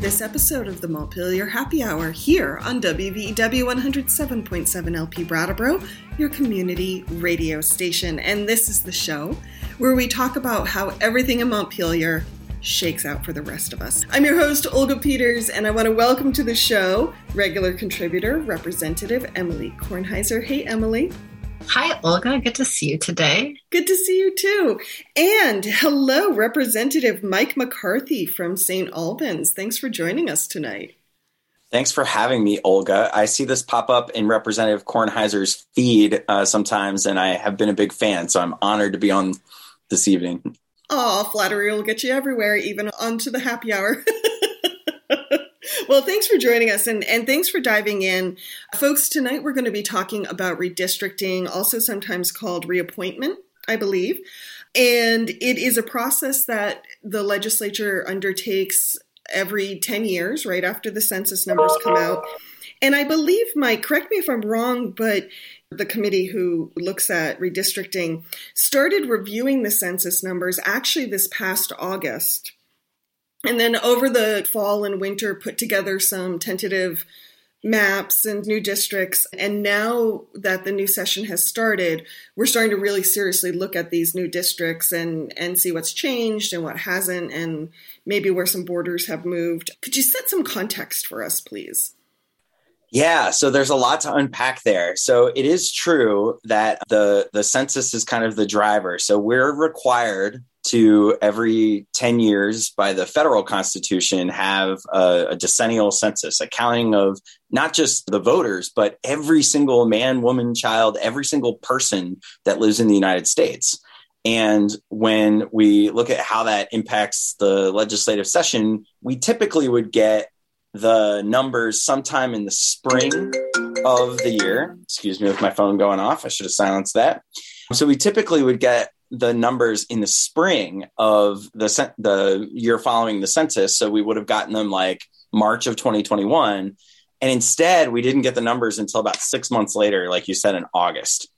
this episode of the Montpelier Happy Hour here on WVEW 107.7 LP Brattleboro, your community radio station. And this is the show where we talk about how everything in Montpelier shakes out for the rest of us. I'm your host, Olga Peters, and I want to welcome to the show regular contributor, Representative Emily Kornheiser. Hey, Emily. Hi, Olga. Good to see you today. Good to see you too. And hello, Representative Mike McCarthy from St. Albans. Thanks for joining us tonight. Thanks for having me, Olga. I see this pop up in Representative Kornheiser's feed uh, sometimes, and I have been a big fan, so I'm honored to be on this evening. Oh, flattery will get you everywhere, even onto the happy hour. well, thanks for joining us and, and thanks for diving in. Folks, tonight we're going to be talking about redistricting, also sometimes called reappointment, I believe. And it is a process that the legislature undertakes every 10 years, right after the census numbers come out. And I believe, Mike, correct me if I'm wrong, but the committee who looks at redistricting started reviewing the census numbers actually this past August. And then over the fall and winter, put together some tentative maps and new districts. And now that the new session has started, we're starting to really seriously look at these new districts and, and see what's changed and what hasn't, and maybe where some borders have moved. Could you set some context for us, please? Yeah, so there's a lot to unpack there. So it is true that the the census is kind of the driver. So we're required to every 10 years by the federal constitution have a, a, decennial census, a counting of not just the voters, but every single man, woman, child, every single person that lives in the United States. And when we look at how that impacts the legislative session, we typically would get the numbers sometime in the spring of the year. Excuse me with my phone going off. I should have silenced that. So we typically would get the numbers in the spring of the the year following the census. So we would have gotten them like March of 2021. And instead, we didn't get the numbers until about six months later, like you said, in August.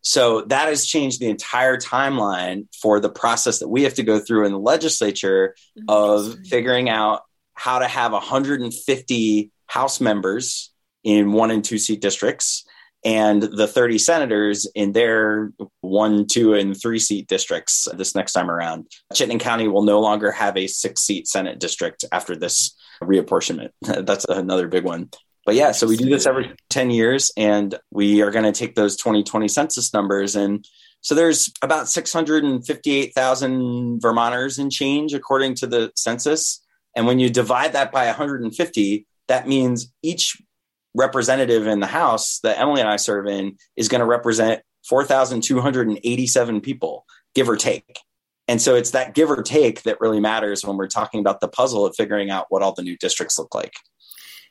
So that has changed the entire timeline for the process that we have to go through in the legislature mm-hmm. of figuring out how to have 150 House members in one and two seat districts and the 30 senators in their one, two, and three seat districts this next time around. Chittenden County will no longer have a six seat Senate district after this reapportionment. That's another big one. But yeah, so we do this every 10 years, and we are going to take those 2020 census numbers. And so there's about 658,000 Vermonters in change, according to the census. And when you divide that by 150, that means each representative in the House that Emily and I serve in is going to represent 4,287 people, give or take. And so it's that give or take that really matters when we're talking about the puzzle of figuring out what all the new districts look like.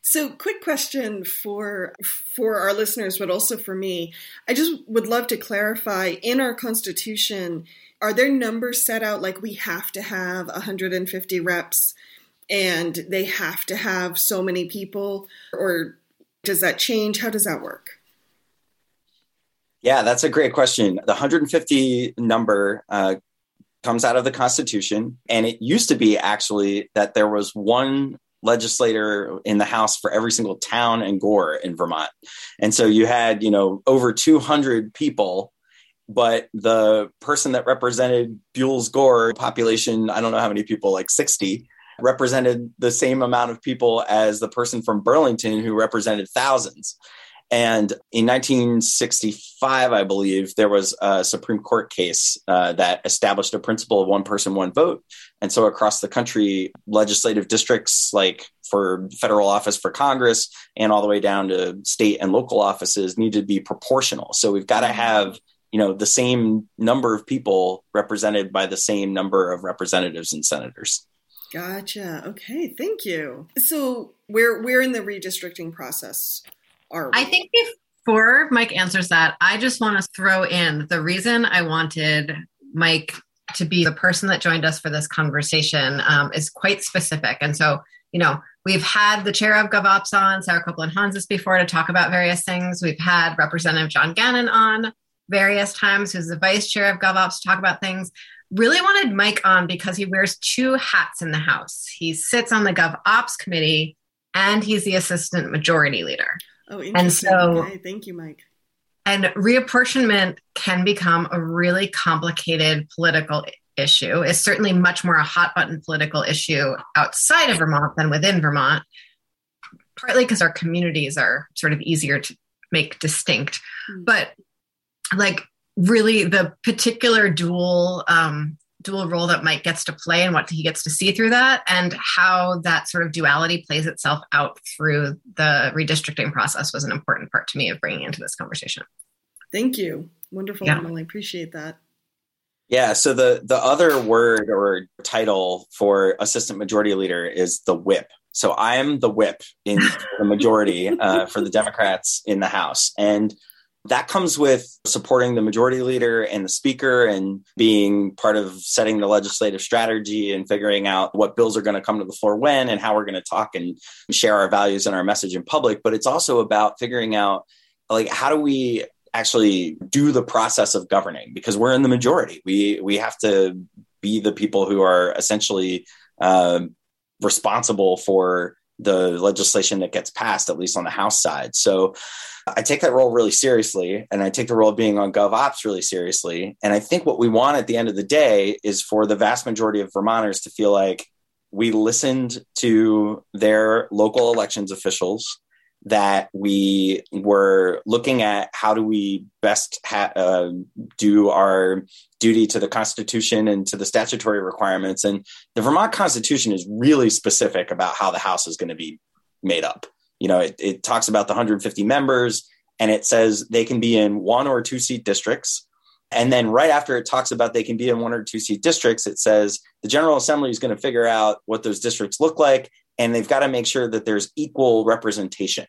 So, quick question for for our listeners, but also for me. I just would love to clarify in our Constitution, are there numbers set out like we have to have 150 reps and they have to have so many people, or does that change? How does that work? Yeah, that's a great question. The 150 number uh, comes out of the Constitution, and it used to be actually that there was one legislator in the House for every single town and gore in Vermont. And so you had, you know, over 200 people, but the person that represented Buell's Gore population, I don't know how many people, like 60, represented the same amount of people as the person from Burlington who represented thousands. And in 1965, I believe, there was a Supreme Court case uh, that established a principle of one person, one vote. And so across the country, legislative districts, like for federal office for Congress and all the way down to state and local offices, need to be proportional. So we've got to have you know the same number of people represented by the same number of representatives and senators Gotcha. Okay, thank you. So we're we're in the redistricting process. Are we? I think before Mike answers that, I just want to throw in the reason I wanted Mike to be the person that joined us for this conversation um, is quite specific. And so, you know, we've had the chair of GovOps on, Sarah Copeland Hanzas, before to talk about various things. We've had Representative John Gannon on various times, who's the vice chair of GovOps, to talk about things. Really wanted Mike on because he wears two hats in the House. He sits on the GovOps committee and he's the assistant majority leader. Oh, interesting. And so, okay. thank you, Mike. And reapportionment can become a really complicated political issue. It's certainly much more a hot button political issue outside of Vermont than within Vermont, partly because our communities are sort of easier to make distinct. Mm-hmm. But like really the particular dual um, dual role that Mike gets to play and what he gets to see through that, and how that sort of duality plays itself out through the redistricting process was an important part to me of bringing into this conversation. Thank you. Wonderful, yeah. Emily. Appreciate that. Yeah. So the the other word or title for assistant majority leader is the whip. So I am the whip in the majority uh, for the Democrats in the House, and that comes with supporting the majority leader and the speaker and being part of setting the legislative strategy and figuring out what bills are going to come to the floor when and how we're going to talk and share our values and our message in public. But it's also about figuring out like how do we actually do the process of governing because we're in the majority. We we have to be the people who are essentially uh, responsible for the legislation that gets passed, at least on the House side. So I take that role really seriously, and I take the role of being on GovOps really seriously. And I think what we want at the end of the day is for the vast majority of Vermonters to feel like we listened to their local elections officials that we were looking at how do we best ha- uh, do our duty to the Constitution and to the statutory requirements. And the Vermont Constitution is really specific about how the House is going to be made up. You know, it, it talks about the 150 members and it says they can be in one or two seat districts. And then right after it talks about they can be in one or two seat districts, it says the General Assembly is going to figure out what those districts look like and they've got to make sure that there's equal representation.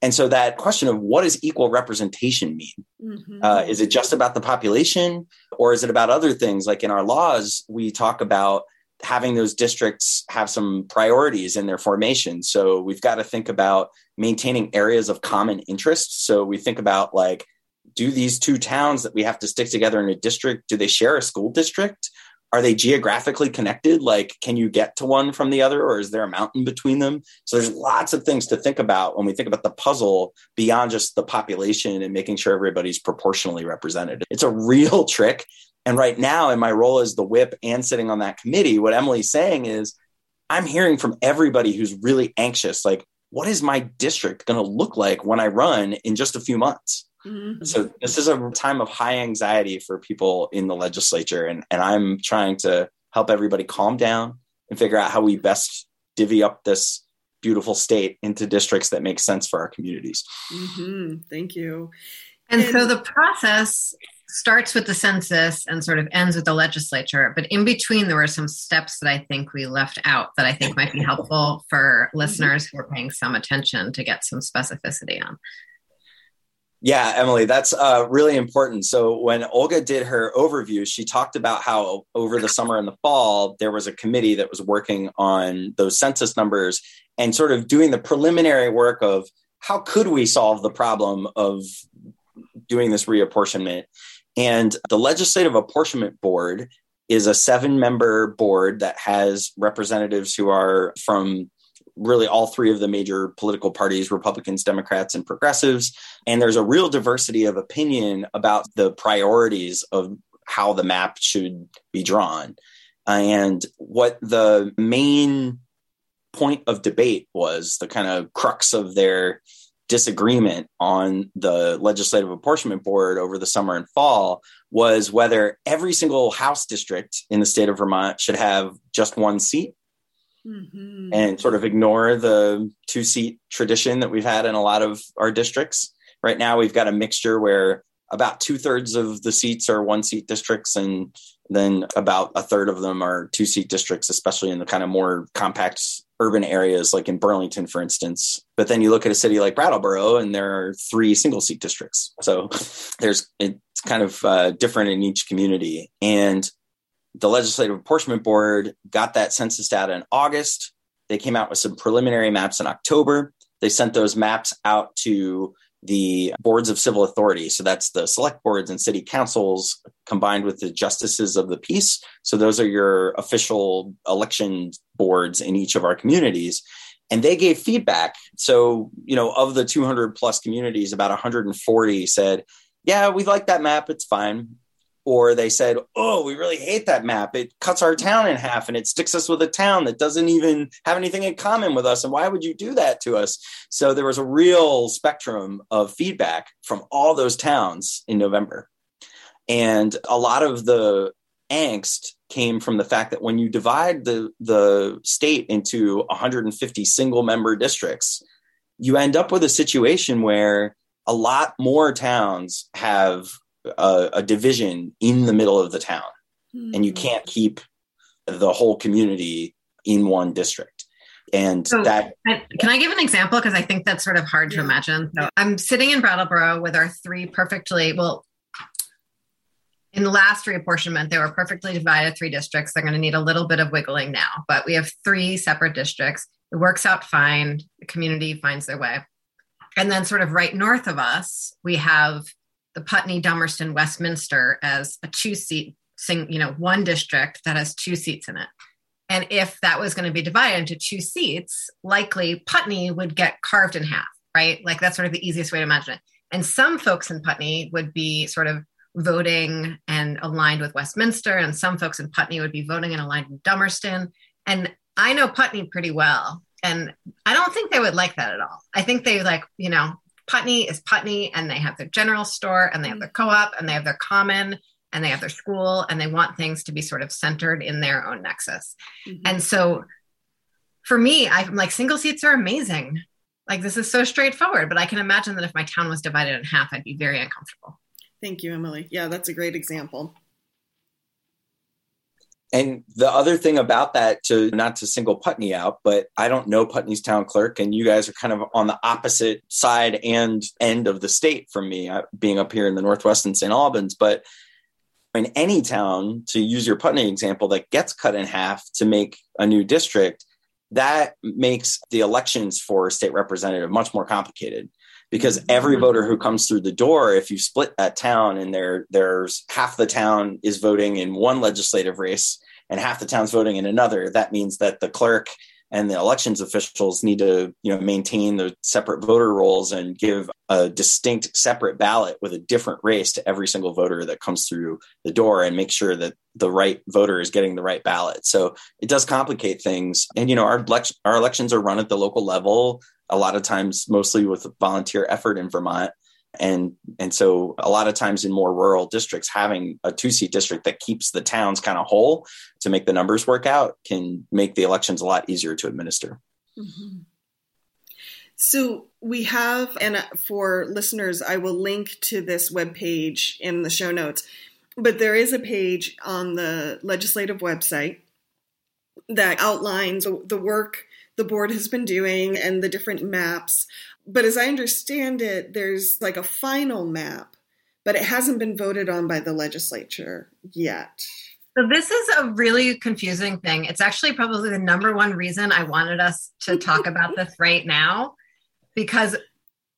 And so that question of what does equal representation mean? Mm-hmm. Uh, is it just about the population or is it about other things? Like in our laws, we talk about having those districts have some priorities in their formation. So we've got to think about maintaining areas of common interest. So we think about like, do these two towns that we have to stick together in a district, do they share a school district? are they geographically connected like can you get to one from the other or is there a mountain between them so there's lots of things to think about when we think about the puzzle beyond just the population and making sure everybody's proportionally represented it's a real trick and right now in my role as the whip and sitting on that committee what emily's saying is i'm hearing from everybody who's really anxious like what is my district going to look like when i run in just a few months Mm-hmm. So this is a time of high anxiety for people in the legislature, and, and I'm trying to help everybody calm down and figure out how we best divvy up this beautiful state into districts that make sense for our communities. Mm-hmm. Thank you. And, and so the process starts with the census and sort of ends with the legislature. But in between, there were some steps that I think we left out that I think might be helpful for listeners who are paying some attention to get some specificity on. Yeah, Emily, that's uh, really important. So when Olga did her overview, she talked about how over the summer and the fall, there was a committee that was working on those census numbers and sort of doing the preliminary work of how could we solve the problem of doing this reapportionment. And the Legislative Apportionment Board is a seven member board that has representatives who are from really all three of the major political parties Republicans, Democrats, and progressives. And there's a real diversity of opinion about the priorities of how the map should be drawn. And what the main point of debate was, the kind of crux of their disagreement on the legislative apportionment board over the summer and fall was whether every single House district in the state of Vermont should have just one seat mm-hmm. and sort of ignore the two seat tradition that we've had in a lot of our districts. Right now, we've got a mixture where about two thirds of the seats are one seat districts, and then about a third of them are two seat districts, especially in the kind of more compact urban areas like in Burlington, for instance. But then you look at a city like Brattleboro, and there are three single seat districts. So there's it's kind of uh, different in each community. And the Legislative Apportionment Board got that census data in August. They came out with some preliminary maps in October. They sent those maps out to the boards of civil authority. So that's the select boards and city councils combined with the justices of the peace. So those are your official election boards in each of our communities. And they gave feedback. So, you know, of the 200 plus communities, about 140 said, yeah, we like that map. It's fine or they said, "Oh, we really hate that map. It cuts our town in half and it sticks us with a town that doesn't even have anything in common with us. And why would you do that to us?" So there was a real spectrum of feedback from all those towns in November. And a lot of the angst came from the fact that when you divide the the state into 150 single member districts, you end up with a situation where a lot more towns have a, a division in the middle of the town, mm-hmm. and you can't keep the whole community in one district. And so, that can I give an example because I think that's sort of hard yeah. to imagine. So I'm sitting in Brattleboro with our three perfectly well. In the last reapportionment, they were perfectly divided three districts. They're going to need a little bit of wiggling now, but we have three separate districts. It works out fine. The community finds their way. And then, sort of right north of us, we have the Putney, Dummerston, Westminster as a two seat, you know, one district that has two seats in it. And if that was going to be divided into two seats, likely Putney would get carved in half, right? Like that's sort of the easiest way to imagine it. And some folks in Putney would be sort of voting and aligned with Westminster, and some folks in Putney would be voting and aligned with Dummerston. And I know Putney pretty well, and I don't think they would like that at all. I think they like, you know, Putney is Putney, and they have their general store, and they have their co op, and they have their common, and they have their school, and they want things to be sort of centered in their own nexus. Mm-hmm. And so for me, I'm like, single seats are amazing. Like, this is so straightforward, but I can imagine that if my town was divided in half, I'd be very uncomfortable. Thank you, Emily. Yeah, that's a great example. And the other thing about that, to not to single Putney out, but I don't know Putney's town clerk, and you guys are kind of on the opposite side and end of the state from me, uh, being up here in the Northwest in St. Albans. But in any town, to use your Putney example, that gets cut in half to make a new district, that makes the elections for state representative much more complicated because mm-hmm. every voter who comes through the door if you split that town and there there's half the town is voting in one legislative race and half the town's voting in another that means that the clerk and the elections officials need to you know maintain the separate voter rolls and give a distinct separate ballot with a different race to every single voter that comes through the door and make sure that the right voter is getting the right ballot. So it does complicate things. And you know our our elections are run at the local level a lot of times mostly with volunteer effort in Vermont. And and so a lot of times in more rural districts, having a two seat district that keeps the towns kind of whole to make the numbers work out can make the elections a lot easier to administer. Mm-hmm. So we have, and for listeners, I will link to this web page in the show notes. But there is a page on the legislative website that outlines the work the board has been doing and the different maps. But as I understand it, there's like a final map, but it hasn't been voted on by the legislature yet. So this is a really confusing thing. It's actually probably the number one reason I wanted us to talk about this right now because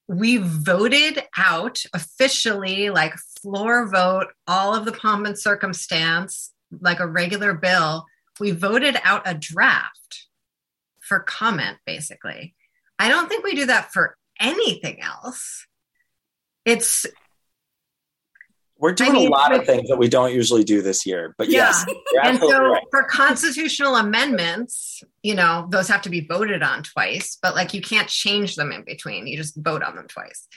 we voted out officially like floor vote all of the pomp and circumstance like a regular bill. We voted out a draft for comment, basically. I don't think we do that for anything else. It's we're doing I mean, a lot of things that we don't usually do this year, but yeah. yes. And so right. for constitutional amendments, you know, those have to be voted on twice, but like you can't change them in between. You just vote on them twice.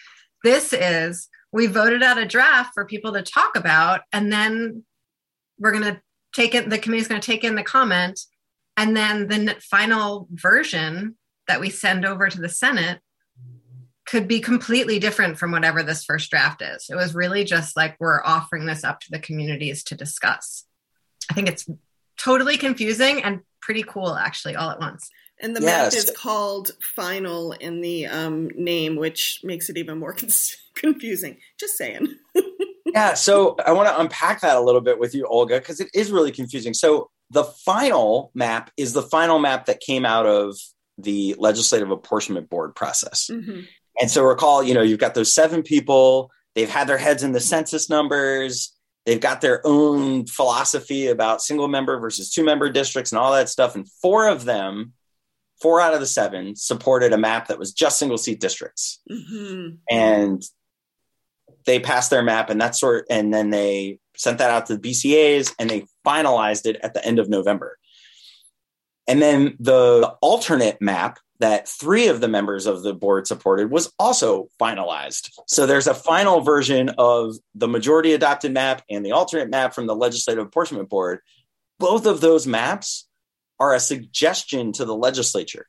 This is we voted out a draft for people to talk about, and then we're going to take it, the committee's going to take in the comment and then the final version that we send over to the Senate could be completely different from whatever this first draft is. It was really just like we're offering this up to the communities to discuss. I think it's totally confusing and pretty cool, actually, all at once. And the yes. map is called Final in the um, name, which makes it even more confusing. Just saying. yeah. So I want to unpack that a little bit with you, Olga, because it is really confusing. So the final map is the final map that came out of the legislative apportionment board process. Mm-hmm. And so recall, you know, you've got those seven people, they've had their heads in the census numbers, they've got their own philosophy about single member versus two member districts and all that stuff. And four of them, four out of the seven, supported a map that was just single seat districts. Mm-hmm. And they passed their map and that sort and then they sent that out to the BCAs and they finalized it at the end of November. And then the alternate map that three of the members of the board supported was also finalized. So there's a final version of the majority adopted map and the alternate map from the Legislative Apportionment Board. Both of those maps are a suggestion to the legislature.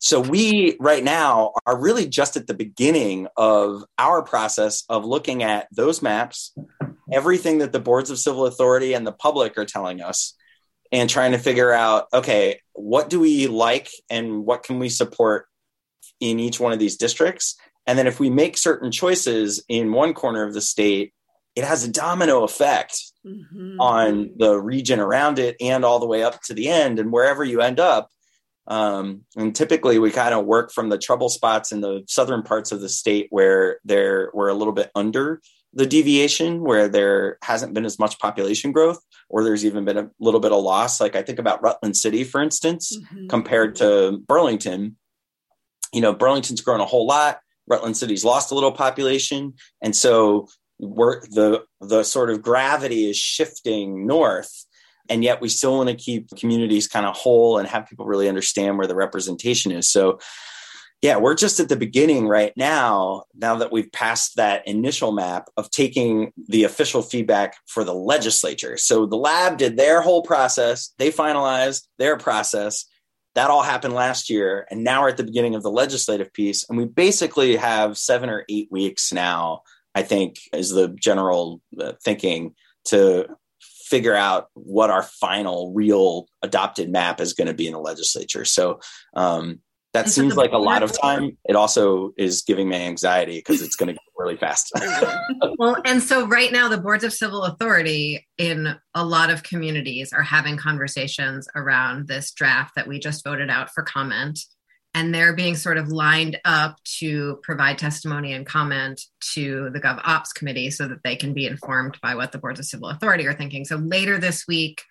So we right now are really just at the beginning of our process of looking at those maps, everything that the boards of civil authority and the public are telling us and trying to figure out okay what do we like and what can we support in each one of these districts and then if we make certain choices in one corner of the state it has a domino effect mm-hmm. on the region around it and all the way up to the end and wherever you end up um, and typically we kind of work from the trouble spots in the southern parts of the state where there we're a little bit under the deviation where there hasn't been as much population growth or there's even been a little bit of loss. Like i think about rutland city for instance mm-hmm. compared to burlington. You know burlington's grown a whole lot. Rutland city's lost a little population. And so we're the the sort of gravity is shifting north and yet we still want to keep communities kind of whole and have people really understand where the representation is so yeah, we're just at the beginning right now, now that we've passed that initial map of taking the official feedback for the legislature. So the lab did their whole process, they finalized their process. That all happened last year. And now we're at the beginning of the legislative piece. And we basically have seven or eight weeks now, I think, is the general uh, thinking to figure out what our final real adopted map is going to be in the legislature. So, um, that and seems so like a lot of time. It also is giving me anxiety because it's going to go really fast. well, and so right now, the boards of civil authority in a lot of communities are having conversations around this draft that we just voted out for comment. And they're being sort of lined up to provide testimony and comment to the Gov Ops committee so that they can be informed by what the boards of civil authority are thinking. So later this week,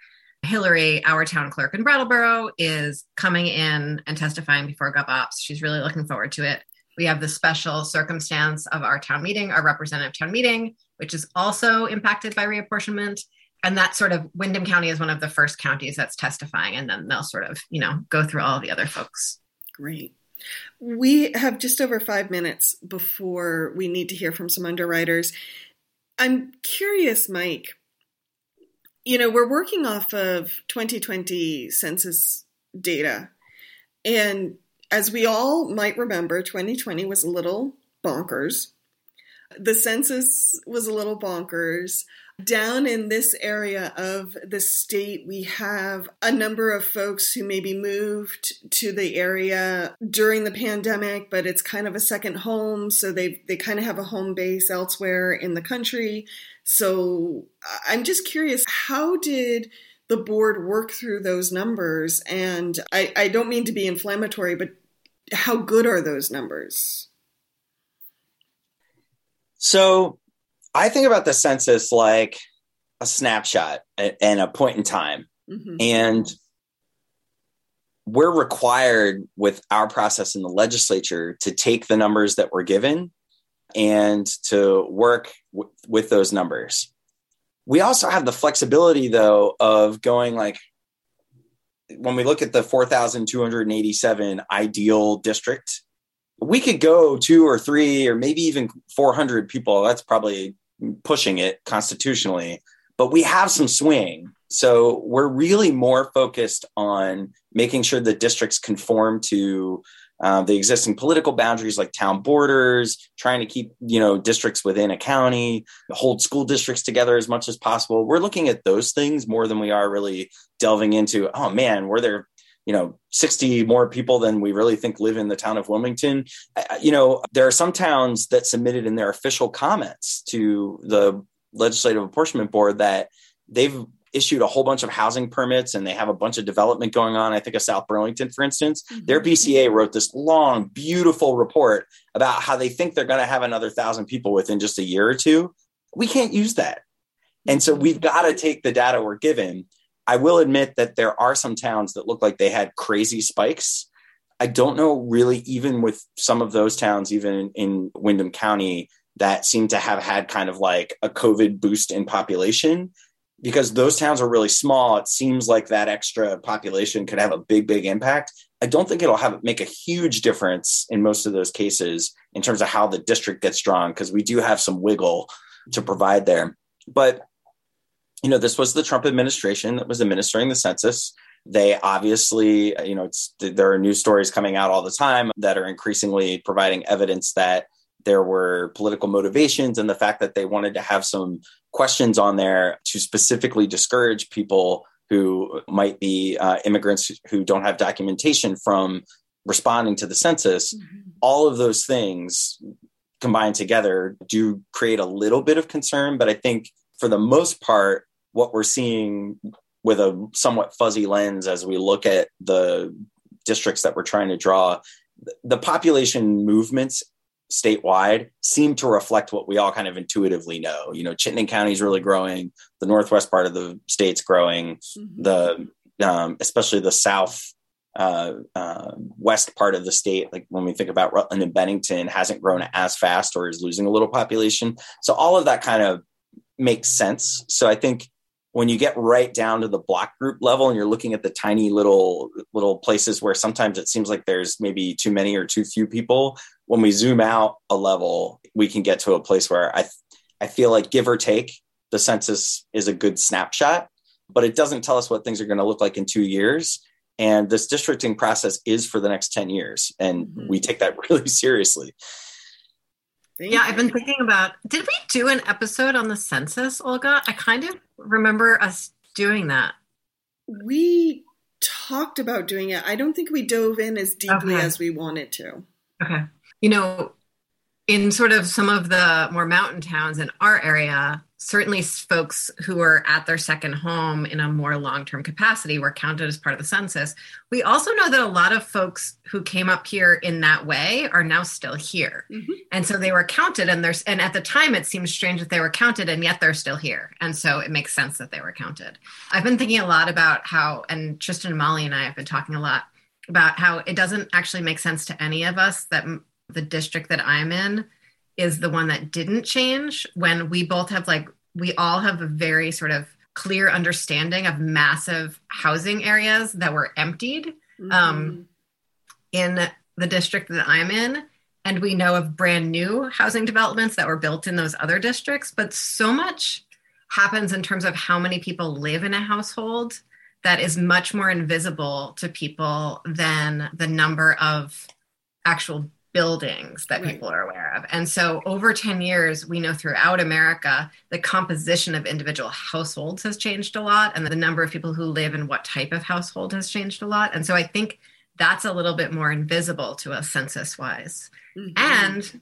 Hilary, our town clerk in Brattleboro, is coming in and testifying before GovOps. She's really looking forward to it. We have the special circumstance of our town meeting, our representative town meeting, which is also impacted by reapportionment. And that sort of Windham County is one of the first counties that's testifying, and then they'll sort of, you know, go through all the other folks. Great. We have just over five minutes before we need to hear from some underwriters. I'm curious, Mike, you know, we're working off of 2020 census data. And as we all might remember, 2020 was a little bonkers. The census was a little bonkers. Down in this area of the state, we have a number of folks who maybe moved to the area during the pandemic, but it's kind of a second home. So they, they kind of have a home base elsewhere in the country. So I'm just curious, how did the board work through those numbers? And I, I don't mean to be inflammatory, but how good are those numbers? So I think about the census like a snapshot and a point in time. Mm-hmm. And we're required with our process in the legislature to take the numbers that we're given and to work w- with those numbers. We also have the flexibility, though, of going like when we look at the 4,287 ideal district, we could go two or three or maybe even 400 people. That's probably pushing it constitutionally, but we have some swing. So we're really more focused on making sure the districts conform to uh, the existing political boundaries like town borders, trying to keep you know districts within a county, hold school districts together as much as possible. We're looking at those things more than we are really delving into. Oh man, were there you know 60 more people than we really think live in the town of Wilmington? You know there are some towns that submitted in their official comments to the legislative apportionment board that they've issued a whole bunch of housing permits and they have a bunch of development going on. I think of South Burlington, for instance. Mm-hmm. Their BCA wrote this long, beautiful report about how they think they're going to have another thousand people within just a year or two. We can't use that. And so we've got to take the data we're given. I will admit that there are some towns that look like they had crazy spikes. I don't know really, even with some of those towns, even in Windham County, that seem to have had kind of like a COVID boost in population because those towns are really small. It seems like that extra population could have a big, big impact. I don't think it'll have make a huge difference in most of those cases in terms of how the district gets drawn because we do have some wiggle to provide there. But you know, this was the Trump administration that was administering the census. They obviously, you know, there are news stories coming out all the time that are increasingly providing evidence that there were political motivations and the fact that they wanted to have some questions on there to specifically discourage people who might be uh, immigrants who don't have documentation from responding to the census. Mm-hmm. All of those things combined together do create a little bit of concern, but I think for the most part, what we're seeing with a somewhat fuzzy lens as we look at the districts that we're trying to draw, the population movements statewide seem to reflect what we all kind of intuitively know. You know, Chittenden County is really growing. The northwest part of the state's growing. Mm-hmm. The um, especially the south uh, uh, west part of the state, like when we think about Rutland and Bennington, hasn't grown as fast or is losing a little population. So all of that kind of makes sense. So I think when you get right down to the block group level and you're looking at the tiny little little places where sometimes it seems like there's maybe too many or too few people when we zoom out a level we can get to a place where i i feel like give or take the census is a good snapshot but it doesn't tell us what things are going to look like in 2 years and this districting process is for the next 10 years and mm-hmm. we take that really seriously Thank yeah, you. I've been thinking about did we do an episode on the census, Olga? I kind of remember us doing that. We talked about doing it. I don't think we dove in as deeply okay. as we wanted to. Okay. You know, in sort of some of the more mountain towns in our area, certainly folks who are at their second home in a more long-term capacity were counted as part of the census. We also know that a lot of folks who came up here in that way are now still here. Mm-hmm. And so they were counted and there's and at the time it seems strange that they were counted and yet they're still here. And so it makes sense that they were counted. I've been thinking a lot about how and Tristan and Molly and I have been talking a lot about how it doesn't actually make sense to any of us that the district that I'm in is the one that didn't change when we both have like we all have a very sort of clear understanding of massive housing areas that were emptied mm-hmm. um, in the district that I'm in. And we know of brand new housing developments that were built in those other districts. But so much happens in terms of how many people live in a household that is much more invisible to people than the number of actual buildings that right. people are aware of. And so over 10 years, we know throughout America, the composition of individual households has changed a lot, and the number of people who live in what type of household has changed a lot. And so I think that's a little bit more invisible to us census wise. Mm-hmm. And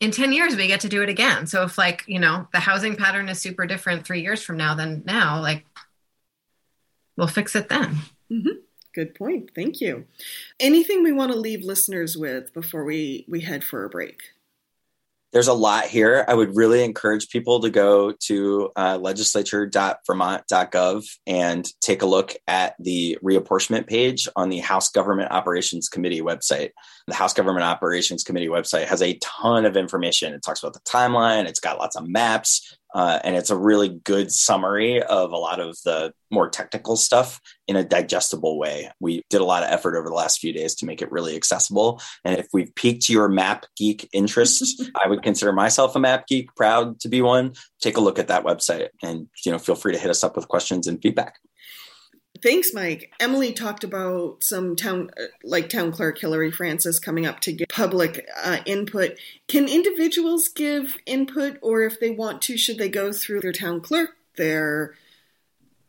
in 10 years, we get to do it again. So if, like, you know, the housing pattern is super different three years from now than now, like, we'll fix it then. Mm-hmm. Good point. Thank you. Anything we want to leave listeners with before we, we head for a break? There's a lot here. I would really encourage people to go to uh, legislature.vermont.gov and take a look at the reapportionment page on the House Government Operations Committee website. The House Government Operations Committee website has a ton of information. It talks about the timeline, it's got lots of maps, uh, and it's a really good summary of a lot of the more technical stuff in a digestible way. We did a lot of effort over the last few days to make it really accessible. And if we've piqued your map geek interests, I would consider myself a map geek, proud to be one. Take a look at that website and you know feel free to hit us up with questions and feedback. Thanks, Mike. Emily talked about some town, like town clerk Hilary Francis, coming up to give public uh, input. Can individuals give input, or if they want to, should they go through their town clerk, their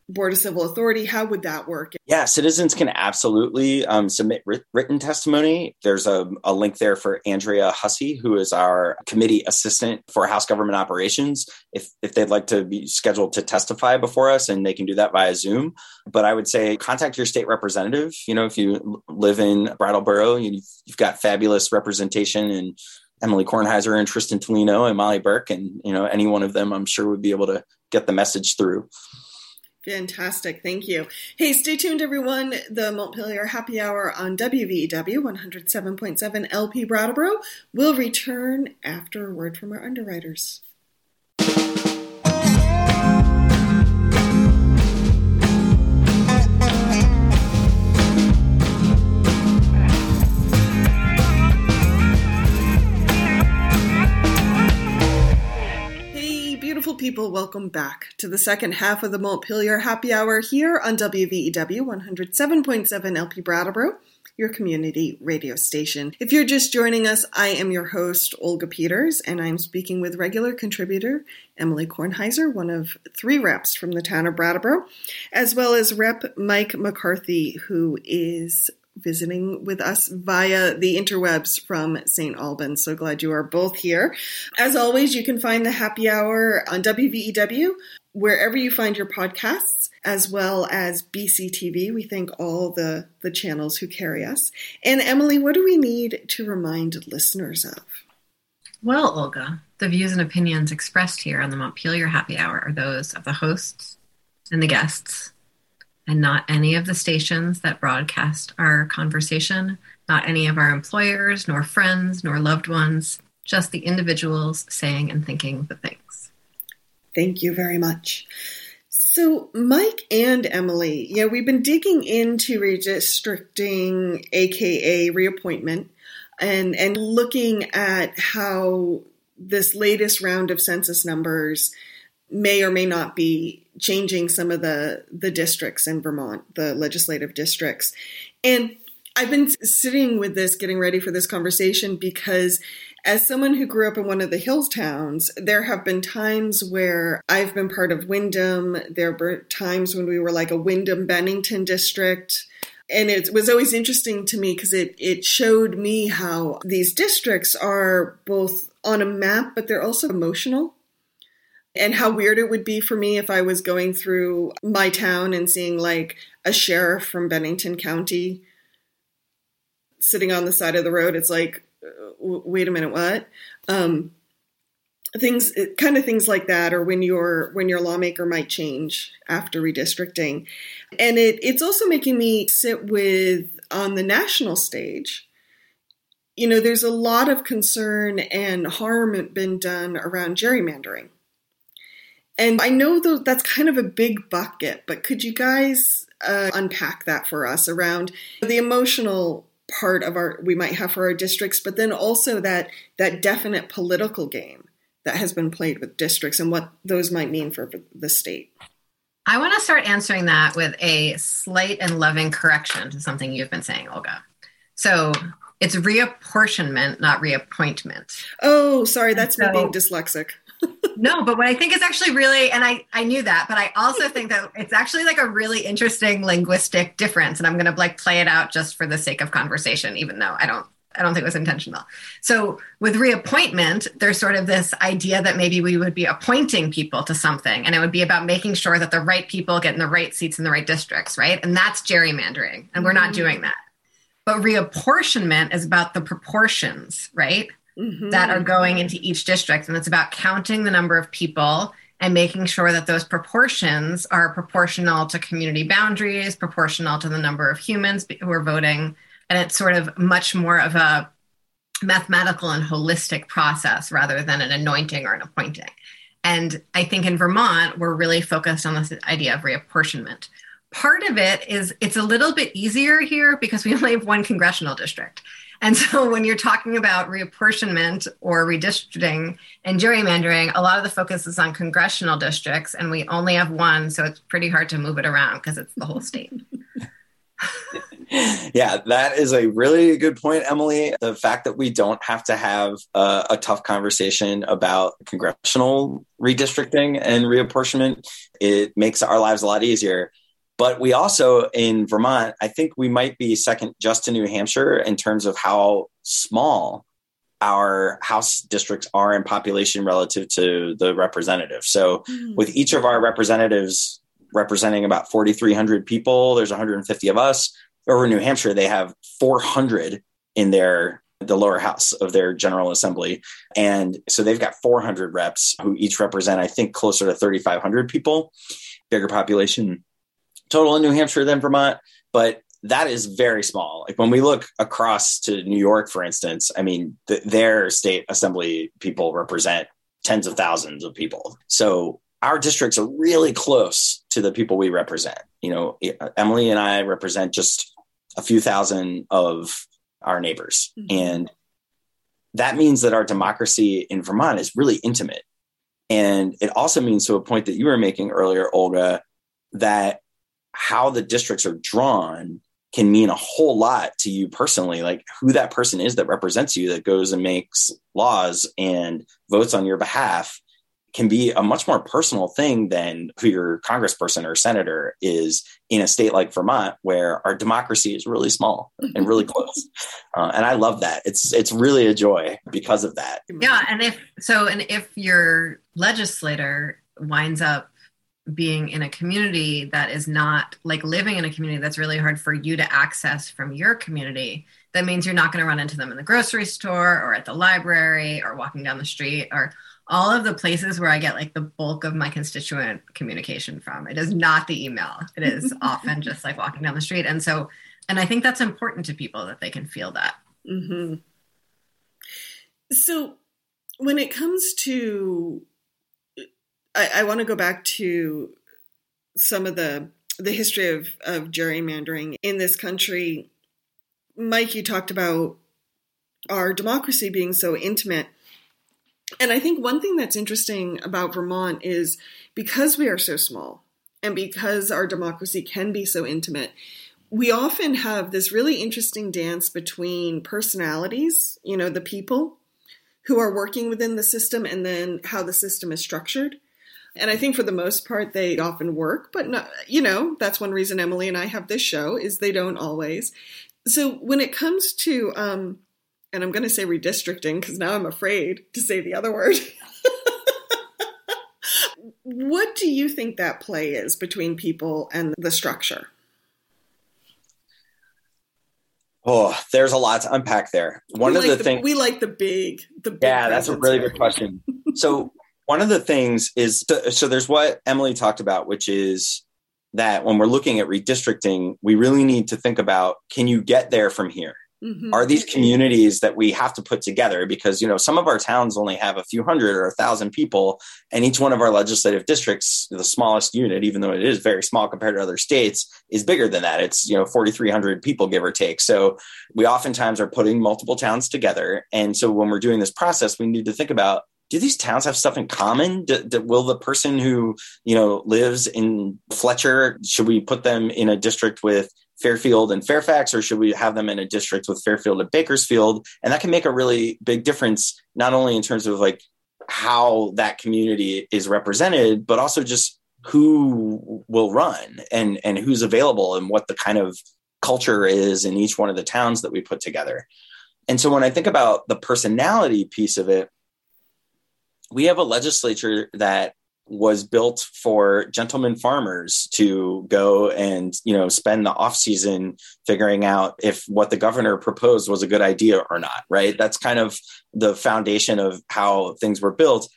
Board of Civil Authority? How would that work? Yeah, citizens can absolutely um, submit writ- written testimony. There's a, a, link there for Andrea Hussey, who is our committee assistant for House Government Operations, if, if they'd like to be scheduled to testify before us, and they can do that via Zoom. But I would say contact your state representative. You know, if you live in Brattleboro, you've, you've got fabulous representation and Emily Kornheiser and Tristan Toleno and Molly Burke, and you know any one of them, I'm sure would be able to get the message through. Fantastic. Thank you. Hey, stay tuned, everyone. The Montpelier Happy Hour on WVEW 107.7 LP Brattleboro will return after a word from our underwriters. People, welcome back to the second half of the Montpelier Happy Hour here on WVEW 107.7 LP Brattleboro, your community radio station. If you're just joining us, I am your host, Olga Peters, and I'm speaking with regular contributor Emily Kornheiser, one of three reps from the town of Brattleboro, as well as Rep Mike McCarthy, who is visiting with us via the interwebs from St. Albans. So glad you are both here. As always, you can find the happy hour on WVEW, wherever you find your podcasts, as well as BCTV. We thank all the, the channels who carry us. And Emily, what do we need to remind listeners of? Well, Olga, the views and opinions expressed here on the Montpelier Happy Hour are those of the hosts and the guests and not any of the stations that broadcast our conversation, not any of our employers, nor friends, nor loved ones, just the individuals saying and thinking the things. Thank you very much. So, Mike and Emily, yeah, we've been digging into redistricting, aka reappointment, and and looking at how this latest round of census numbers may or may not be changing some of the the districts in Vermont, the legislative districts. And I've been sitting with this getting ready for this conversation because as someone who grew up in one of the hills towns, there have been times where I've been part of Windham. There were times when we were like a Windham Bennington district. And it was always interesting to me because it, it showed me how these districts are both on a map, but they're also emotional and how weird it would be for me if I was going through my town and seeing like a sheriff from Bennington County sitting on the side of the road. It's like, wait a minute, what? Um, things, kind of things like that, or when your when your lawmaker might change after redistricting, and it it's also making me sit with on the national stage you know, there's a lot of concern and harm been done around gerrymandering. And I know that that's kind of a big bucket, but could you guys uh, unpack that for us around the emotional part of our we might have for our districts, but then also that that definite political game that has been played with districts and what those might mean for the state. I want to start answering that with a slight and loving correction to something you've been saying, Olga. So it's reapportionment, not reappointment. Oh, sorry, that's so, me being dyslexic no, but what I think is actually really, and I, I knew that, but I also think that it's actually like a really interesting linguistic difference. And I'm going to like play it out just for the sake of conversation, even though I don't, I don't think it was intentional. So with reappointment, there's sort of this idea that maybe we would be appointing people to something and it would be about making sure that the right people get in the right seats in the right districts, right? And that's gerrymandering. And we're not mm-hmm. doing that. But reapportionment is about the proportions, right? Mm-hmm. that are going into each district. And it's about counting the number of people and making sure that those proportions are proportional to community boundaries, proportional to the number of humans who are voting. And it's sort of much more of a mathematical and holistic process rather than an anointing or an appointing. And I think in Vermont, we're really focused on this idea of reapportionment. Part of it is it's a little bit easier here because we only have one congressional district. And so when you're talking about reapportionment or redistricting and gerrymandering, a lot of the focus is on congressional districts, and we only have one. So it's pretty hard to move it around because it's the whole state. yeah, that is a really good point, Emily. The fact that we don't have to have a tough conversation about congressional redistricting and reapportionment, it makes our lives a lot easier. But we also, in Vermont, I think we might be second just to New Hampshire in terms of how small our House districts are in population relative to the representative. So, mm. with each of our representatives representing about 4,300 people, there's 150 of us over New Hampshire, they have 400 in their the lower house of their general assembly. And so they've got 400 reps who each represent, I think, closer to 3,500 people, bigger population total in New Hampshire than Vermont. But that is very small. Like when we look across to New York, for instance, I mean, the, their state assembly people represent tens of thousands of people. So our districts are really close to the people we represent. You know, Emily and I represent just a few thousand of our neighbors. Mm-hmm. And that means that our democracy in Vermont is really intimate. And it also means, to a point that you were making earlier, Olga, that how the districts are drawn can mean a whole lot to you personally, like who that person is that represents you, that goes and makes laws and votes on your behalf can be a much more personal thing than who your congressperson or senator is in a state like Vermont, where our democracy is really small and really close. Uh, and I love that. It's it's really a joy because of that. Yeah, and if so, and if your legislator winds up being in a community that is not like living in a community that's really hard for you to access from your community that means you're not going to run into them in the grocery store or at the library or walking down the street or all of the places where I get like the bulk of my constituent communication from. It is not the email. It is often just like walking down the street. And so, and I think that's important to people that they can feel that. Mm-hmm. So, when it comes to, I, I want to go back to some of the the history of, of gerrymandering in this country. Mike, you talked about our democracy being so intimate. And I think one thing that's interesting about Vermont is because we are so small and because our democracy can be so intimate, we often have this really interesting dance between personalities, you know, the people who are working within the system and then how the system is structured. And I think for the most part, they often work, but not, you know, that's one reason Emily and I have this show is they don't always. So when it comes to um, and I'm going to say redistricting because now I'm afraid to say the other word. what do you think that play is between people and the structure? Oh, there's a lot to unpack there. One we of like the, things we like the big, the big yeah, that's a really good question. so one of the things is so there's what Emily talked about, which is that when we're looking at redistricting, we really need to think about can you get there from here? Mm-hmm. Are these communities that we have to put together because you know some of our towns only have a few hundred or a thousand people, and each one of our legislative districts, the smallest unit, even though it is very small compared to other states, is bigger than that. It's you know forty three hundred people give or take. So we oftentimes are putting multiple towns together, and so when we're doing this process, we need to think about do these towns have stuff in common? Do, do, will the person who you know lives in Fletcher should we put them in a district with Fairfield and Fairfax, or should we have them in a district with Fairfield and Bakersfield? And that can make a really big difference, not only in terms of like how that community is represented, but also just who will run and and who's available and what the kind of culture is in each one of the towns that we put together. And so when I think about the personality piece of it, we have a legislature that was built for gentlemen farmers to go and you know spend the off season figuring out if what the governor proposed was a good idea or not right? That's kind of the foundation of how things were built.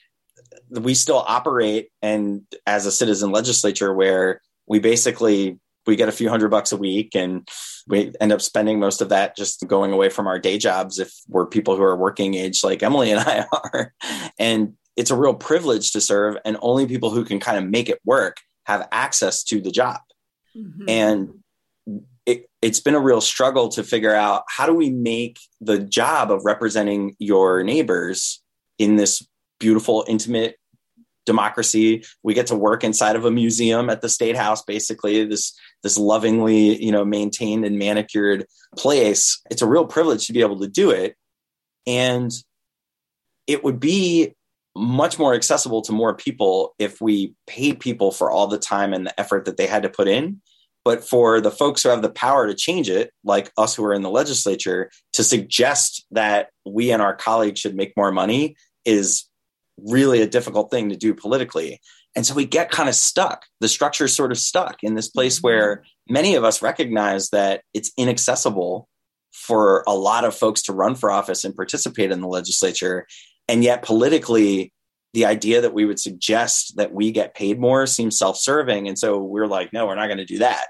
We still operate and as a citizen legislature where we basically we get a few hundred bucks a week and we end up spending most of that just going away from our day jobs if we're people who are working age like Emily and I are. And it's a real privilege to serve and only people who can kind of make it work have access to the job mm-hmm. and it, it's been a real struggle to figure out how do we make the job of representing your neighbors in this beautiful intimate democracy. We get to work inside of a museum at the state house, basically this this lovingly, you know, maintained and manicured place. It's a real privilege to be able to do it. And it would be much more accessible to more people if we paid people for all the time and the effort that they had to put in. But for the folks who have the power to change it, like us who are in the legislature, to suggest that we and our colleagues should make more money is really a difficult thing to do politically. And so we get kind of stuck. The structure is sort of stuck in this place mm-hmm. where many of us recognize that it's inaccessible for a lot of folks to run for office and participate in the legislature. And yet, politically, the idea that we would suggest that we get paid more seems self serving. And so we're like, no, we're not going to do that.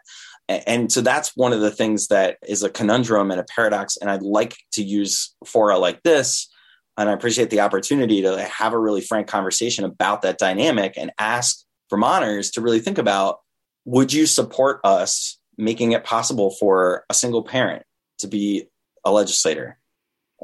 And so that's one of the things that is a conundrum and a paradox. And I'd like to use fora like this and I appreciate the opportunity to have a really frank conversation about that dynamic and ask Vermonters to really think about would you support us making it possible for a single parent to be a legislator?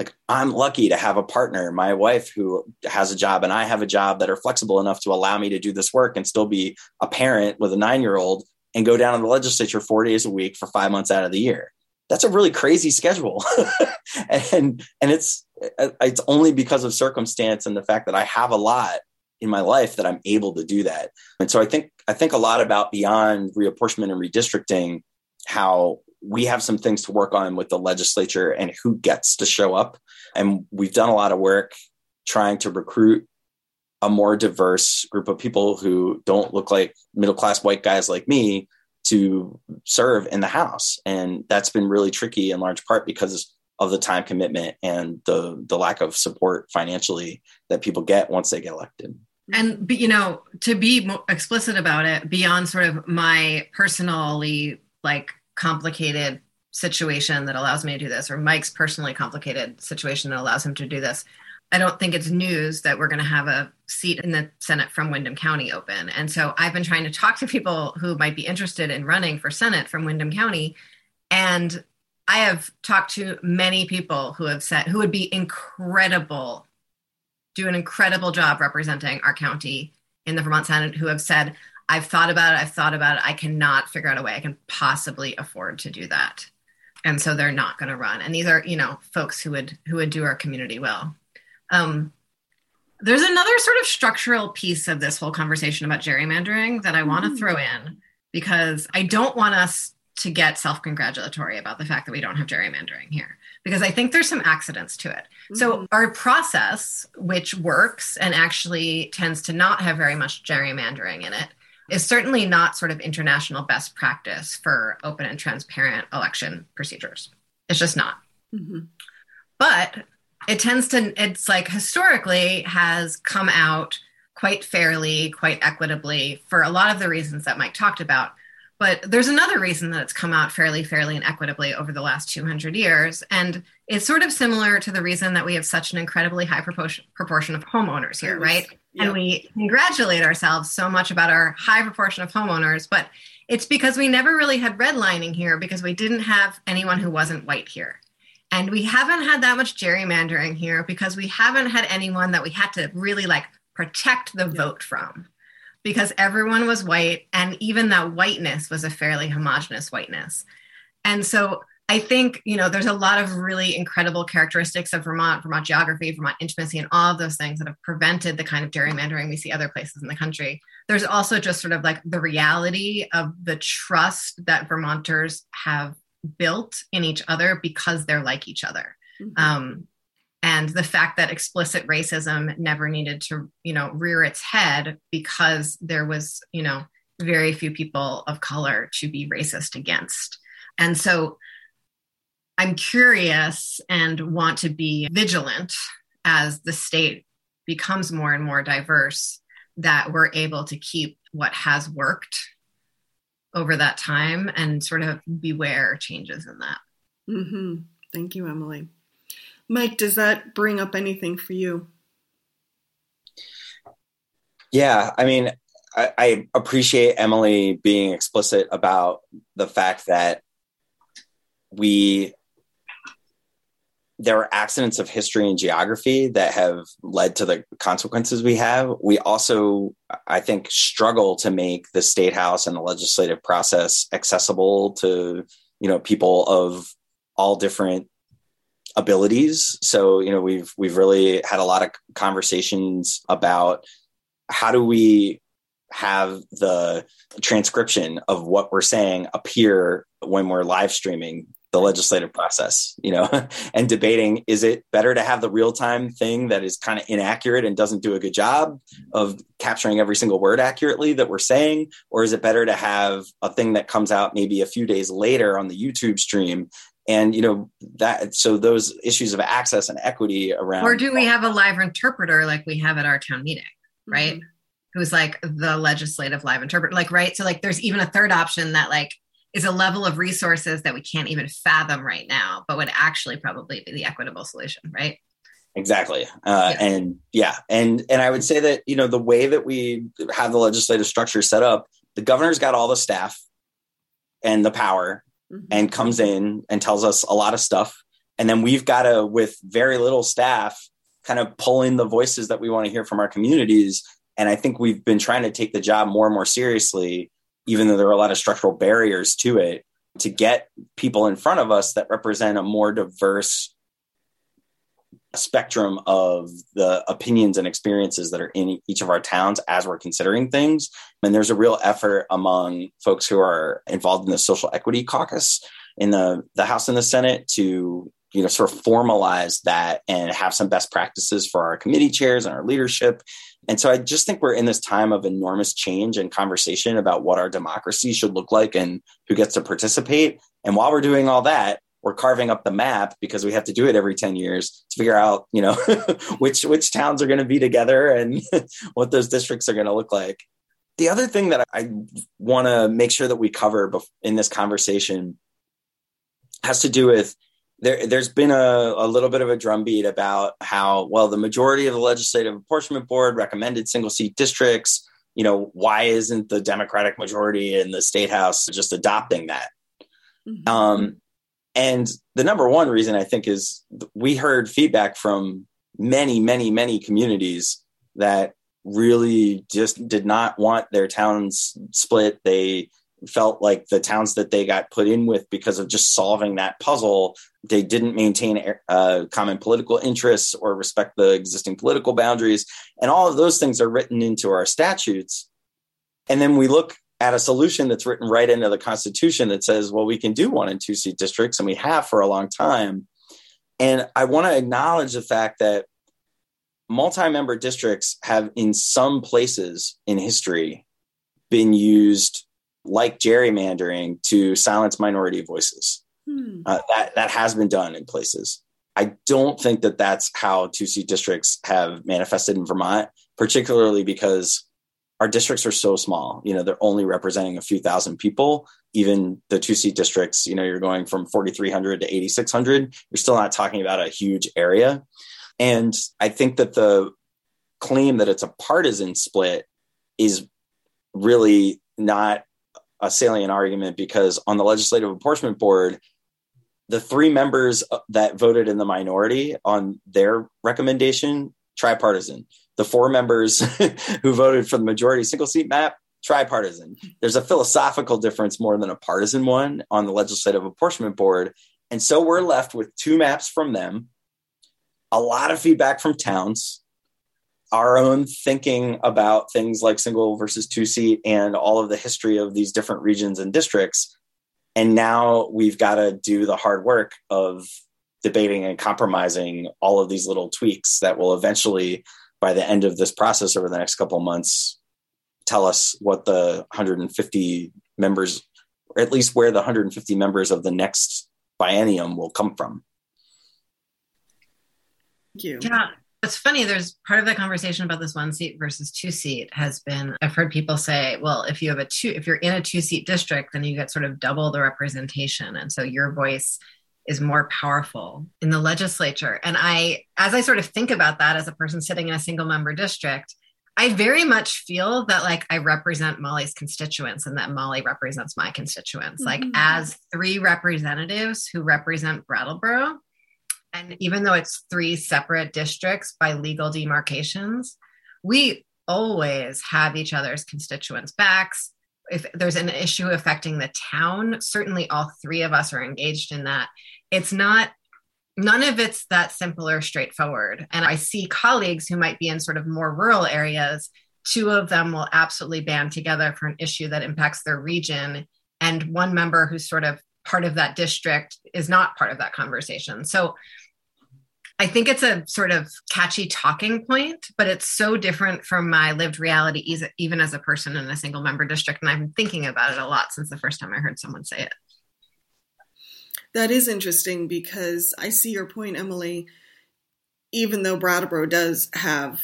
Like, I'm lucky to have a partner, my wife, who has a job and I have a job that are flexible enough to allow me to do this work and still be a parent with a nine year old and go down to the legislature four days a week for five months out of the year. That's a really crazy schedule. and and it's it's only because of circumstance and the fact that I have a lot in my life that I'm able to do that. And so I think I think a lot about beyond reapportionment and redistricting, how we have some things to work on with the legislature and who gets to show up. And we've done a lot of work trying to recruit a more diverse group of people who don't look like middle class white guys like me to serve in the House. And that's been really tricky in large part because of the time commitment and the the lack of support financially that people get once they get elected and you know to be explicit about it beyond sort of my personally like complicated situation that allows me to do this or mike's personally complicated situation that allows him to do this i don't think it's news that we're going to have a seat in the senate from windham county open. And so i've been trying to talk to people who might be interested in running for senate from windham county and I have talked to many people who have said who would be incredible, do an incredible job representing our county in the Vermont Senate, who have said, I've thought about it, I've thought about it, I cannot figure out a way I can possibly afford to do that. And so they're not going to run. And these are, you know, folks who would who would do our community well. Um, there's another sort of structural piece of this whole conversation about gerrymandering that I want to mm. throw in because I don't want us to get self congratulatory about the fact that we don't have gerrymandering here because I think there's some accidents to it. Mm-hmm. So, our process, which works and actually tends to not have very much gerrymandering in it, is certainly not sort of international best practice for open and transparent election procedures. It's just not. Mm-hmm. But it tends to, it's like historically has come out quite fairly, quite equitably for a lot of the reasons that Mike talked about but there's another reason that it's come out fairly, fairly, and equitably over the last 200 years. And it's sort of similar to the reason that we have such an incredibly high proportion, proportion of homeowners here, right? Yep. And we congratulate ourselves so much about our high proportion of homeowners, but it's because we never really had redlining here because we didn't have anyone who wasn't white here. And we haven't had that much gerrymandering here because we haven't had anyone that we had to really like protect the vote from because everyone was white and even that whiteness was a fairly homogenous whiteness. And so I think, you know, there's a lot of really incredible characteristics of Vermont, Vermont geography, Vermont intimacy, and all of those things that have prevented the kind of gerrymandering we see other places in the country. There's also just sort of like the reality of the trust that Vermonters have built in each other because they're like each other. Mm-hmm. Um, and the fact that explicit racism never needed to you know rear its head because there was you know very few people of color to be racist against and so i'm curious and want to be vigilant as the state becomes more and more diverse that we're able to keep what has worked over that time and sort of beware changes in that mm-hmm. thank you emily Mike, does that bring up anything for you? Yeah, I mean, I, I, appreciate Emily being explicit about the fact that we there are accidents of history and geography that have led to the consequences we have. We also, I think, struggle to make the state house and the legislative process accessible to you know people of all different abilities. So you know we've we've really had a lot of conversations about how do we have the transcription of what we're saying appear when we're live streaming the legislative process, you know, and debating is it better to have the real time thing that is kind of inaccurate and doesn't do a good job of capturing every single word accurately that we're saying? Or is it better to have a thing that comes out maybe a few days later on the YouTube stream? And, you know, that so those issues of access and equity around. Or do we have a live interpreter like we have at our town meeting, right? Mm-hmm. Who's like the legislative live interpreter, like, right? So, like, there's even a third option that, like, is a level of resources that we can't even fathom right now, but would actually probably be the equitable solution, right? Exactly. Uh, yeah. And yeah, and and I would say that you know the way that we have the legislative structure set up, the governor's got all the staff and the power, mm-hmm. and comes in and tells us a lot of stuff, and then we've got to, with very little staff, kind of pull in the voices that we want to hear from our communities. And I think we've been trying to take the job more and more seriously even though there are a lot of structural barriers to it, to get people in front of us that represent a more diverse spectrum of the opinions and experiences that are in each of our towns as we're considering things. And there's a real effort among folks who are involved in the social equity caucus in the, the House and the Senate to you know sort of formalize that and have some best practices for our committee chairs and our leadership and so I just think we're in this time of enormous change and conversation about what our democracy should look like and who gets to participate. And while we're doing all that, we're carving up the map because we have to do it every 10 years to figure out, you know, which which towns are going to be together and what those districts are going to look like. The other thing that I want to make sure that we cover in this conversation has to do with there, there's been a, a little bit of a drumbeat about how, well, the majority of the legislative apportionment board recommended single seat districts. You know, why isn't the Democratic majority in the state house just adopting that? Mm-hmm. Um, and the number one reason I think is we heard feedback from many, many, many communities that really just did not want their towns split. They felt like the towns that they got put in with because of just solving that puzzle they didn't maintain uh, common political interests or respect the existing political boundaries. And all of those things are written into our statutes. And then we look at a solution that's written right into the constitution that says well we can do one and two seat districts and we have for a long time. And i want to acknowledge the fact that multi-member districts have in some places in history been used like gerrymandering to silence minority voices. Hmm. Uh, that that has been done in places. I don't think that that's how two seat districts have manifested in Vermont, particularly because our districts are so small. You know, they're only representing a few thousand people. Even the two seat districts, you know, you're going from 4,300 to 8,600. You're still not talking about a huge area. And I think that the claim that it's a partisan split is really not a salient argument because on the legislative apportionment board, the three members that voted in the minority on their recommendation, tripartisan. The four members who voted for the majority single seat map, tripartisan. There's a philosophical difference more than a partisan one on the legislative apportionment board. And so we're left with two maps from them, a lot of feedback from towns, our own thinking about things like single versus two seat and all of the history of these different regions and districts. And now we've got to do the hard work of debating and compromising all of these little tweaks that will eventually, by the end of this process over the next couple of months, tell us what the 150 members, or at least where the 150 members of the next biennium will come from. Thank you. Yeah, it's funny, there's part of the conversation about this one seat versus two seat has been I've heard people say, well, if you have a two, if you're in a two seat district, then you get sort of double the representation. And so your voice is more powerful in the legislature. And I, as I sort of think about that as a person sitting in a single member district, I very much feel that like I represent Molly's constituents and that Molly represents my constituents. Mm-hmm. Like as three representatives who represent Brattleboro, And even though it's three separate districts by legal demarcations, we always have each other's constituents' backs. If there's an issue affecting the town, certainly all three of us are engaged in that. It's not, none of it's that simple or straightforward. And I see colleagues who might be in sort of more rural areas, two of them will absolutely band together for an issue that impacts their region. And one member who's sort of part of that district is not part of that conversation. So I think it's a sort of catchy talking point, but it's so different from my lived reality, even as a person in a single member district. And I've been thinking about it a lot since the first time I heard someone say it. That is interesting because I see your point, Emily. Even though Brattleboro does have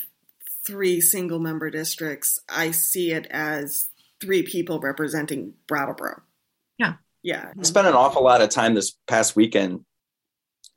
three single member districts, I see it as three people representing Brattleboro. Yeah. Yeah. I spent an awful lot of time this past weekend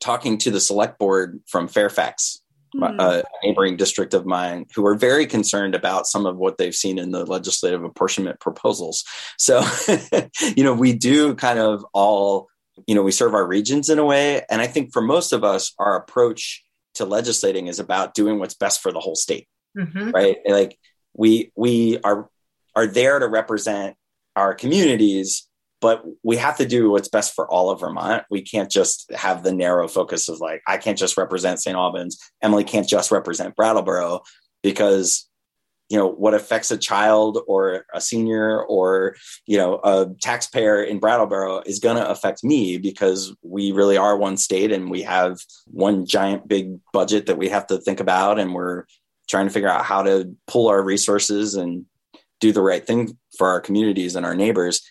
talking to the select board from Fairfax, mm-hmm. a neighboring district of mine, who are very concerned about some of what they've seen in the legislative apportionment proposals. So, you know, we do kind of all, you know, we serve our regions in a way. And I think for most of us, our approach to legislating is about doing what's best for the whole state. Mm-hmm. Right. Like we we are are there to represent our communities but we have to do what's best for all of Vermont. We can't just have the narrow focus of like, I can't just represent St. Albans. Emily can't just represent Brattleboro because, you know, what affects a child or a senior or, you know, a taxpayer in Brattleboro is going to affect me because we really are one state and we have one giant big budget that we have to think about. And we're trying to figure out how to pull our resources and do the right thing for our communities and our neighbors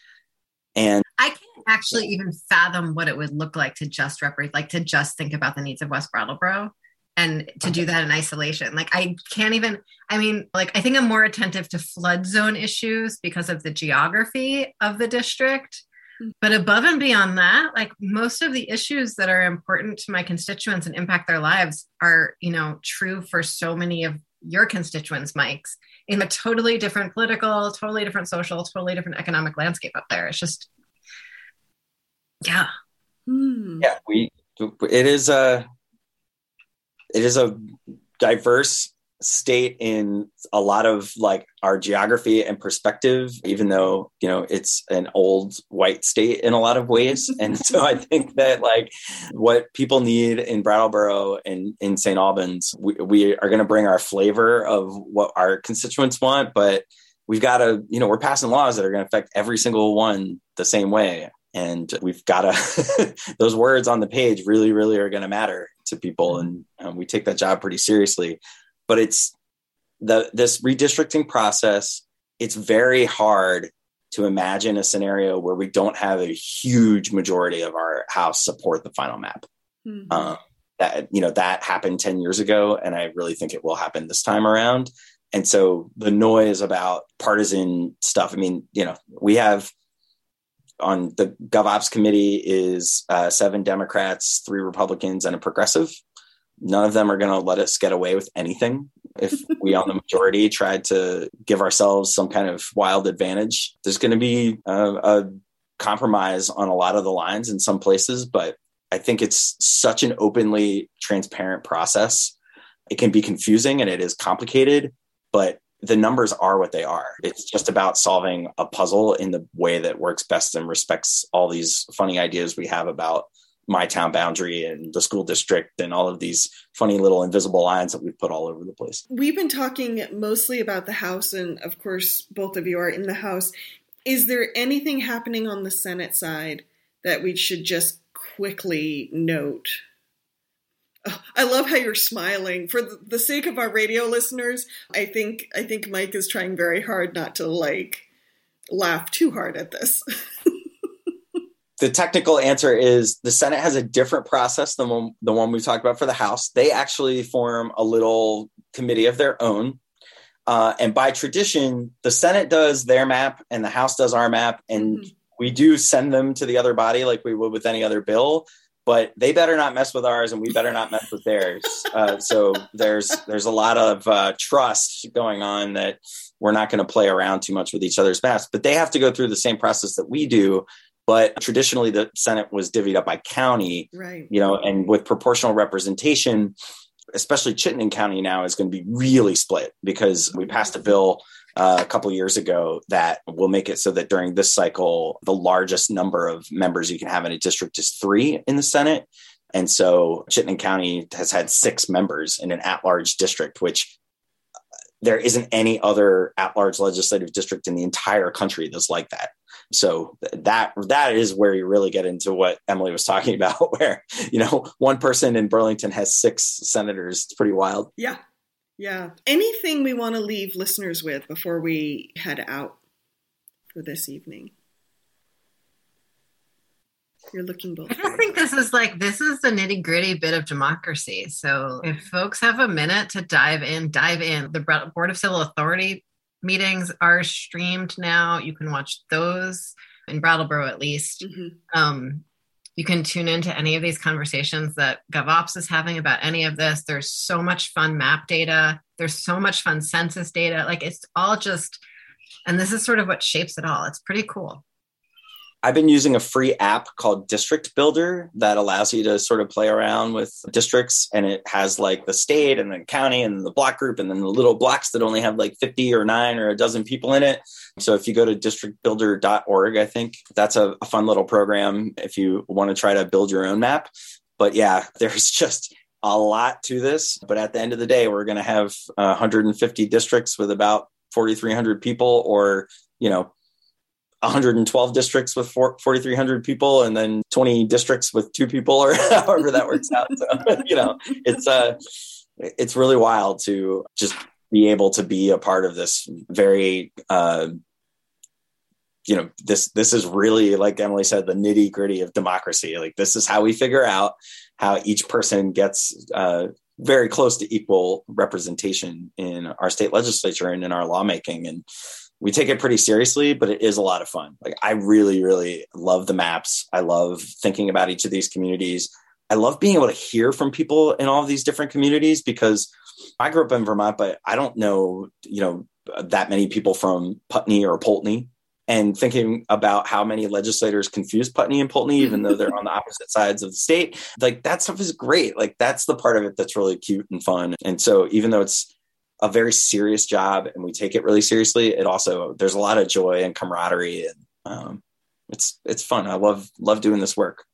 and I can't actually even fathom what it would look like to just represent, like to just think about the needs of West Brattleboro and to do that in isolation. Like I can't even, I mean, like I think I'm more attentive to flood zone issues because of the geography of the district. Hmm. But above and beyond that, like most of the issues that are important to my constituents and impact their lives are, you know, true for so many of your constituents, Mike's in a totally different political, totally different social, totally different economic landscape up there. It's just, yeah. Hmm. Yeah, we, it is a, it is a diverse state in a lot of like our geography and perspective even though you know it's an old white state in a lot of ways. And so i think that like what people need in brattleboro and in st albans we, we are going to bring our flavor of what our constituents want but we've got to you know we're passing laws that are going to affect every single one the same way. And we've got to those words on the page really really are going to matter to people. And um, we take that job pretty seriously but it's the this redistricting process it's very hard to imagine a scenario where we don't have a huge majority of our house support the final map. Mm-hmm. um, that you know that happened 10 years ago and i really think it will happen this time around. And so the noise about partisan stuff i mean you know we have on the GovOps committee is uh, seven Democrats, three Republicans, and a progressive none of them are going to let us get away with anything. If we on the majority tried to give ourselves some kind of wild advantage, there's going to be a, a, compromise on a lot of the lines in some places, but I think it's such an openly transparent process. It can be confusing and it is complicated, but the numbers are what they are. It's just about solving a puzzle in the way that works best and respects all these funny ideas we have about my town boundary and the school district and all of these funny little invisible lines that we've put all over the place. We've been talking mostly about the House, and of course, both of you are in the House. Is there anything happening on the Senate side that we should just quickly note? Oh, I love how you're smiling. For the sake of our radio listeners, I think I think Mike is trying very hard not to like laugh too hard at this. the technical answer is the Senate has a different process than one, the one we talked about for the House. They actually form a little committee of their own. Uh, and by tradition, the Senate does their map and the House does our map. And mm-hmm. we do send them to the other body like we would with any other bill. But they better not mess with ours, and we better not mess with theirs. Uh, so there's there's a lot of uh, trust going on that we're not going to play around too much with each other's maps. But they have to go through the same process that we do But traditionally, the Senate was divvied up by county, right? You know, and with proportional representation, especially Chittenden County now is going to be really split because we passed a bill uh, a couple years ago that will make it so that during this cycle, the largest number of members you can have in a district is three in the Senate. And so Chittenden County has had six members in an at large district, which uh, there isn't any other at large legislative district in the entire country that's like that. So that that is where you really get into what Emily was talking about, where you know one person in Burlington has six senators. It's pretty wild. Yeah, yeah. Anything we want to leave listeners with before we head out for this evening? You're looking both. I think this is like this is the nitty gritty bit of democracy. So if folks have a minute to dive in, dive in. The Board of Civil Authority meetings are streamed now. You can watch those in Brattleboro at least. Mm-hmm. Um, you can tune into any of these conversations that GovOps is having about any of this. There's so much fun map data. There's so much fun census data. Like it's all just, and this is sort of what shapes it all. It's pretty cool. I've been using a free app called District Builder that allows you to sort of play around with districts and it has like the state and the county and the block group and then the little blocks that only have like 50 or 9 or a dozen people in it. So if you go to districtbuilder.org, I think that's a, a fun little program if you want to try to build your own map. But yeah, there's just a lot to this, but at the end of the day, we're going to have uh, 150 districts with about 4,300 people or, you know, 112 districts with 4,300 people and then 20 districts with two people or however that works out. So, you know, it's, uh, it's really wild to just be able to be a part of this very, uh, you know, this, this is really, like Emily said, the nitty gritty of democracy. Like this is how we figure out how each person gets, uh, very close to equal representation in our state legislature and in our lawmaking. And, we take it pretty seriously, but it is a lot of fun. Like I really, really love the maps. I love thinking about each of these communities. I love being able to hear from people in all of these different communities because I grew up in Vermont, but I don't know, you know, that many people from Putney or Poultney. And thinking about how many legislators confuse Putney and Poultney, even though they're on the opposite sides of the state, like that stuff is great. Like that's the part of it that's really cute and fun. And so even though it's a very serious job and we take it really seriously, it also there's a lot of joy and camaraderie and um, it's it's fun. I love love doing this work.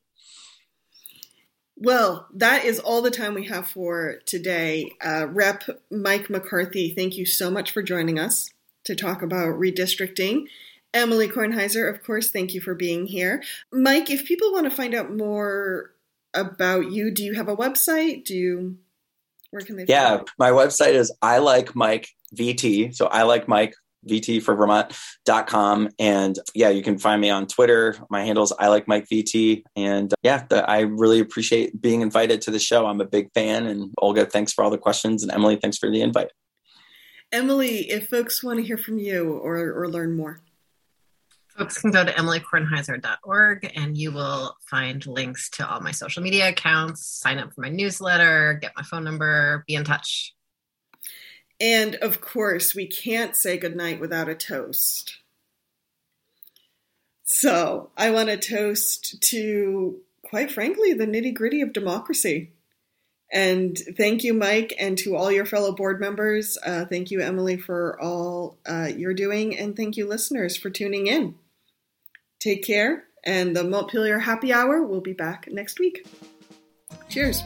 Well, that is all the time we have for today. Uh, Rep Mike McCarthy, thank you so much for joining us to talk about redistricting. Emily Kornheiser, of course, thank you for being here. Mike, if people want to find out more about you, do you have a website? Do you where can they? Yeah, my website is I like Mike VT. So I like Mike VT for Vermont.com. And yeah, you can find me on Twitter. My handle is I like Mike VT. And uh, yeah, the, I really appreciate being invited to the show. I'm a big fan. And Olga, thanks for all the questions. And Emily, thanks for the invite. Emily, if folks want to hear from you or, or learn more. Folks can go to emilykornheiser.org and you will find links to all my social media accounts, sign up for my newsletter, get my phone number, be in touch. And of course, we can't say goodnight without a toast. So I want to toast to, quite frankly, the nitty gritty of democracy. And thank you, Mike, and to all your fellow board members. Uh, thank you, Emily, for all uh, you're doing. And thank you, listeners, for tuning in. Take care, and the Montpelier Happy Hour will be back next week. Cheers.